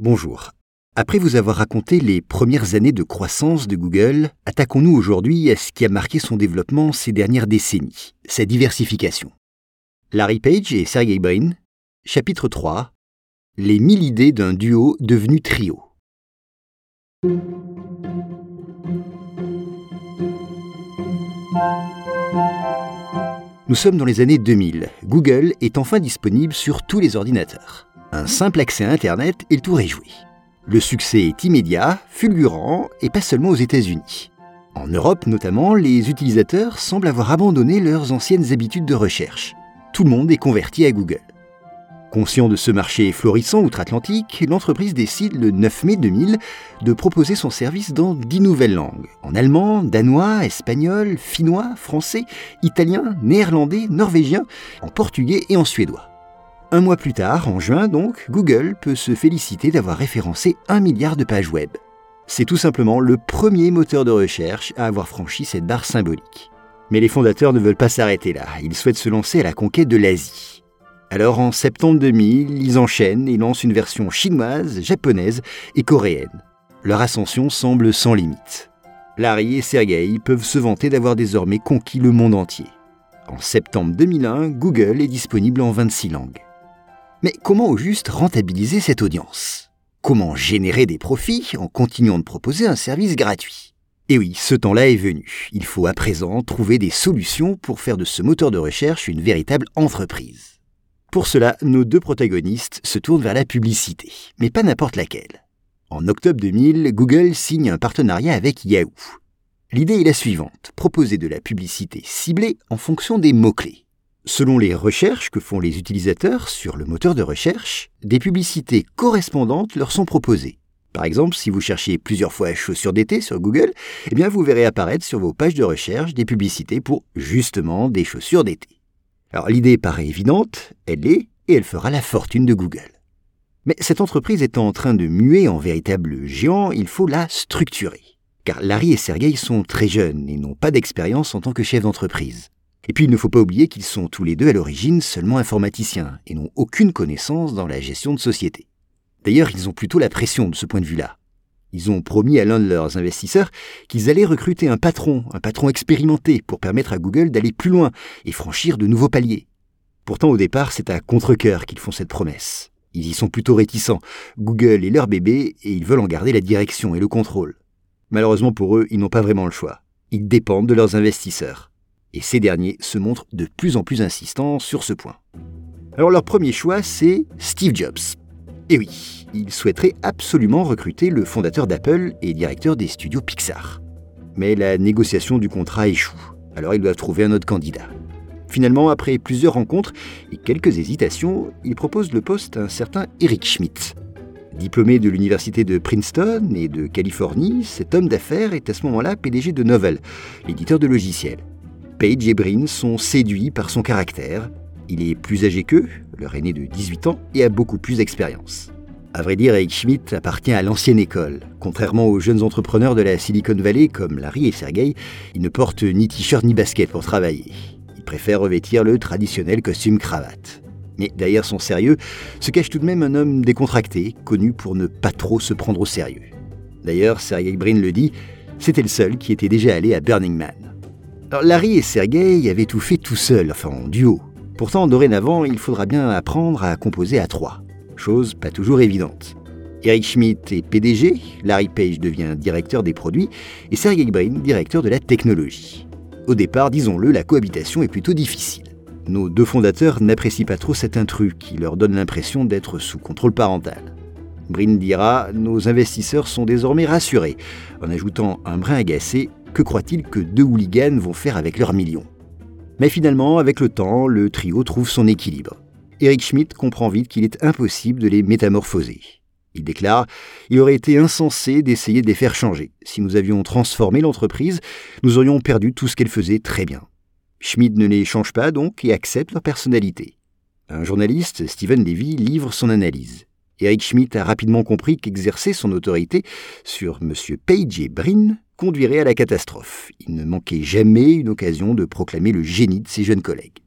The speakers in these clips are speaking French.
Bonjour. Après vous avoir raconté les premières années de croissance de Google, attaquons-nous aujourd'hui à ce qui a marqué son développement ces dernières décennies, sa diversification. Larry Page et Sergey Brin, chapitre 3 Les mille idées d'un duo devenu trio. Nous sommes dans les années 2000. Google est enfin disponible sur tous les ordinateurs. Un simple accès à Internet est joué. Le succès est immédiat, fulgurant, et pas seulement aux États-Unis. En Europe notamment, les utilisateurs semblent avoir abandonné leurs anciennes habitudes de recherche. Tout le monde est converti à Google. Conscient de ce marché florissant outre-Atlantique, l'entreprise décide le 9 mai 2000 de proposer son service dans 10 nouvelles langues, en allemand, danois, espagnol, finnois, français, italien, néerlandais, norvégien, en portugais et en suédois. Un mois plus tard, en juin donc, Google peut se féliciter d'avoir référencé un milliard de pages web. C'est tout simplement le premier moteur de recherche à avoir franchi cette barre symbolique. Mais les fondateurs ne veulent pas s'arrêter là, ils souhaitent se lancer à la conquête de l'Asie. Alors en septembre 2000, ils enchaînent et lancent une version chinoise, japonaise et coréenne. Leur ascension semble sans limite. Larry et Sergey peuvent se vanter d'avoir désormais conquis le monde entier. En septembre 2001, Google est disponible en 26 langues. Mais comment au juste rentabiliser cette audience? Comment générer des profits en continuant de proposer un service gratuit? Et eh oui, ce temps-là est venu. Il faut à présent trouver des solutions pour faire de ce moteur de recherche une véritable entreprise. Pour cela, nos deux protagonistes se tournent vers la publicité, mais pas n'importe laquelle. En octobre 2000, Google signe un partenariat avec Yahoo. L'idée est la suivante, proposer de la publicité ciblée en fonction des mots-clés. Selon les recherches que font les utilisateurs sur le moteur de recherche, des publicités correspondantes leur sont proposées. Par exemple, si vous cherchez plusieurs fois chaussures d'été sur Google, eh bien vous verrez apparaître sur vos pages de recherche des publicités pour justement des chaussures d'été. Alors l'idée paraît évidente, elle l'est, et elle fera la fortune de Google. Mais cette entreprise étant en train de muer en véritable géant, il faut la structurer. Car Larry et Sergey sont très jeunes et n'ont pas d'expérience en tant que chef d'entreprise. Et puis il ne faut pas oublier qu'ils sont tous les deux à l'origine seulement informaticiens et n'ont aucune connaissance dans la gestion de société. D'ailleurs, ils ont plutôt la pression de ce point de vue-là. Ils ont promis à l'un de leurs investisseurs qu'ils allaient recruter un patron, un patron expérimenté, pour permettre à Google d'aller plus loin et franchir de nouveaux paliers. Pourtant, au départ, c'est à contre-coeur qu'ils font cette promesse. Ils y sont plutôt réticents. Google est leur bébé et ils veulent en garder la direction et le contrôle. Malheureusement pour eux, ils n'ont pas vraiment le choix. Ils dépendent de leurs investisseurs et ces derniers se montrent de plus en plus insistants sur ce point. Alors leur premier choix, c'est Steve Jobs. Et oui, ils souhaiteraient absolument recruter le fondateur d'Apple et directeur des studios Pixar. Mais la négociation du contrat échoue, alors ils doivent trouver un autre candidat. Finalement, après plusieurs rencontres et quelques hésitations, ils proposent le poste à un certain Eric Schmidt. Diplômé de l'université de Princeton et de Californie, cet homme d'affaires est à ce moment-là PDG de Novell, l'éditeur de logiciels. Page et Brin sont séduits par son caractère. Il est plus âgé qu'eux, leur aîné de 18 ans, et a beaucoup plus d'expérience. À vrai dire, Eric Schmidt appartient à l'ancienne école. Contrairement aux jeunes entrepreneurs de la Silicon Valley comme Larry et Sergey, il ne porte ni t-shirt ni basket pour travailler. Il préfère revêtir le traditionnel costume cravate. Mais derrière son sérieux se cache tout de même un homme décontracté, connu pour ne pas trop se prendre au sérieux. D'ailleurs, Sergey Brin le dit, c'était le seul qui était déjà allé à Burning Man. Larry et Sergey avaient tout fait tout seuls, enfin en duo. Pourtant, dorénavant, il faudra bien apprendre à composer à trois. Chose pas toujours évidente. Eric Schmidt est PDG, Larry Page devient directeur des produits et Sergey Brin directeur de la technologie. Au départ, disons-le, la cohabitation est plutôt difficile. Nos deux fondateurs n'apprécient pas trop cet intrus qui leur donne l'impression d'être sous contrôle parental. Brin dira Nos investisseurs sont désormais rassurés, en ajoutant un brin agacé que croit-il que deux hooligans vont faire avec leurs millions? Mais finalement, avec le temps, le trio trouve son équilibre. Eric Schmidt comprend vite qu'il est impossible de les métamorphoser. Il déclare Il aurait été insensé d'essayer de les faire changer. Si nous avions transformé l'entreprise, nous aurions perdu tout ce qu'elle faisait très bien. Schmidt ne les change pas donc et accepte leur personnalité. Un journaliste, Stephen Levy, livre son analyse. Eric Schmidt a rapidement compris qu'exercer son autorité sur M. Page et Brin conduirait à la catastrophe. Il ne manquait jamais une occasion de proclamer le génie de ses jeunes collègues.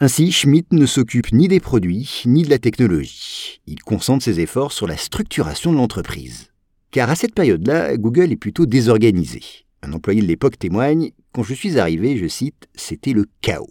Ainsi, Schmidt ne s'occupe ni des produits ni de la technologie. Il concentre ses efforts sur la structuration de l'entreprise. Car à cette période-là, Google est plutôt désorganisé. Un employé de l'époque témoigne Quand je suis arrivé, je cite, c'était le chaos.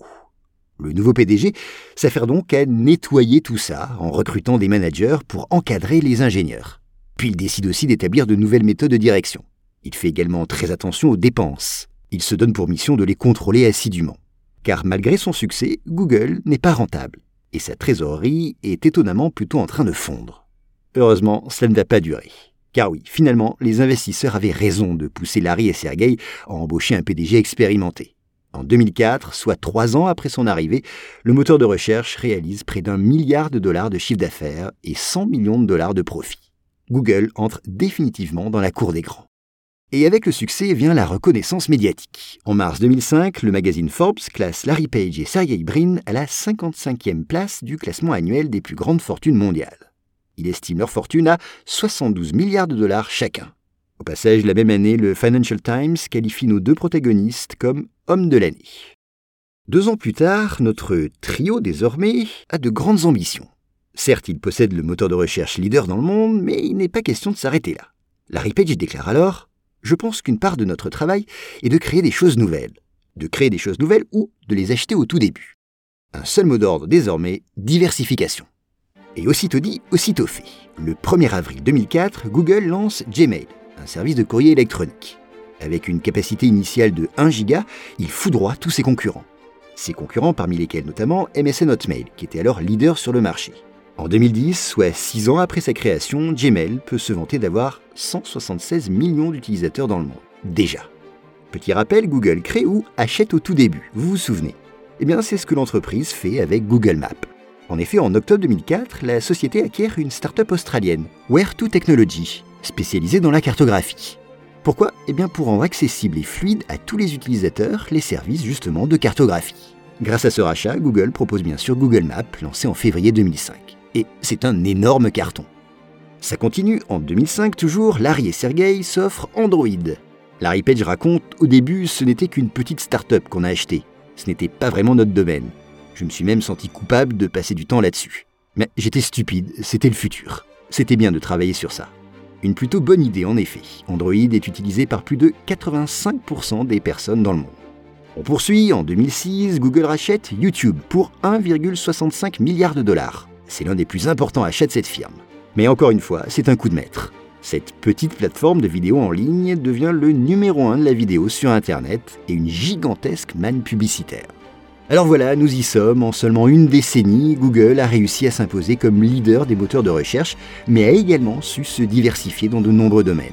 Le nouveau PDG s'affaire donc à nettoyer tout ça en recrutant des managers pour encadrer les ingénieurs. Puis il décide aussi d'établir de nouvelles méthodes de direction. Il fait également très attention aux dépenses. Il se donne pour mission de les contrôler assidûment car malgré son succès, Google n'est pas rentable, et sa trésorerie est étonnamment plutôt en train de fondre. Heureusement, cela ne va pas durer. Car oui, finalement, les investisseurs avaient raison de pousser Larry et Sergey à embaucher un PDG expérimenté. En 2004, soit trois ans après son arrivée, le moteur de recherche réalise près d'un milliard de dollars de chiffre d'affaires et 100 millions de dollars de profit. Google entre définitivement dans la cour des grands. Et avec le succès vient la reconnaissance médiatique. En mars 2005, le magazine Forbes classe Larry Page et Sergey Brin à la 55e place du classement annuel des plus grandes fortunes mondiales. Il estime leur fortune à 72 milliards de dollars chacun. Au passage, la même année, le Financial Times qualifie nos deux protagonistes comme hommes de l'année. Deux ans plus tard, notre trio désormais a de grandes ambitions. Certes, il possède le moteur de recherche leader dans le monde, mais il n'est pas question de s'arrêter là. Larry Page déclare alors je pense qu'une part de notre travail est de créer des choses nouvelles. De créer des choses nouvelles ou de les acheter au tout début. Un seul mot d'ordre désormais, diversification. Et aussitôt dit, aussitôt fait. Le 1er avril 2004, Google lance Gmail, un service de courrier électronique. Avec une capacité initiale de 1 giga, il foudroie tous ses concurrents. Ses concurrents parmi lesquels notamment MSN Hotmail, qui était alors leader sur le marché. En 2010, soit 6 ans après sa création, Gmail peut se vanter d'avoir 176 millions d'utilisateurs dans le monde. Déjà. Petit rappel, Google crée ou achète au tout début, vous vous souvenez Eh bien, c'est ce que l'entreprise fait avec Google Maps. En effet, en octobre 2004, la société acquiert une start-up australienne, Where2 Technology, spécialisée dans la cartographie. Pourquoi? Eh bien pour rendre accessible et fluide à tous les utilisateurs les services justement de cartographie. Grâce à ce rachat, Google propose bien sûr Google Maps, lancé en février 2005 et c'est un énorme carton. Ça continue, en 2005 toujours, Larry et Sergey s'offrent Android. Larry Page raconte Au début, ce n'était qu'une petite start-up qu'on a achetée. Ce n'était pas vraiment notre domaine. Je me suis même senti coupable de passer du temps là-dessus. Mais j'étais stupide, c'était le futur. C'était bien de travailler sur ça. Une plutôt bonne idée en effet. Android est utilisé par plus de 85% des personnes dans le monde. On poursuit, en 2006, Google rachète YouTube pour 1,65 milliard de dollars. C'est l'un des plus importants achats de cette firme. Mais encore une fois, c'est un coup de maître. Cette petite plateforme de vidéo en ligne devient le numéro un de la vidéo sur Internet et une gigantesque manne publicitaire. Alors voilà, nous y sommes. En seulement une décennie, Google a réussi à s'imposer comme leader des moteurs de recherche, mais a également su se diversifier dans de nombreux domaines.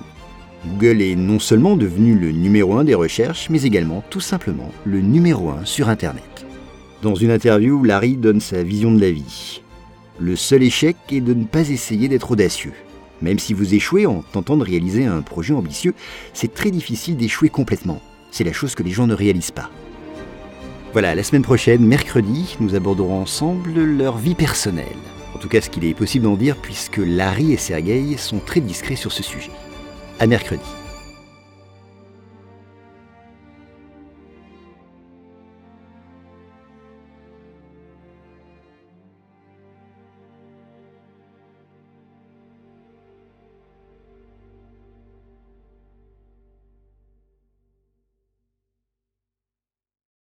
Google est non seulement devenu le numéro un des recherches, mais également tout simplement le numéro un sur Internet. Dans une interview, Larry donne sa vision de la vie. Le seul échec est de ne pas essayer d'être audacieux. Même si vous échouez en tentant de réaliser un projet ambitieux, c'est très difficile d'échouer complètement. C'est la chose que les gens ne réalisent pas. Voilà, la semaine prochaine, mercredi, nous aborderons ensemble leur vie personnelle. En tout cas, ce qu'il est possible d'en dire puisque Larry et Sergei sont très discrets sur ce sujet. À mercredi.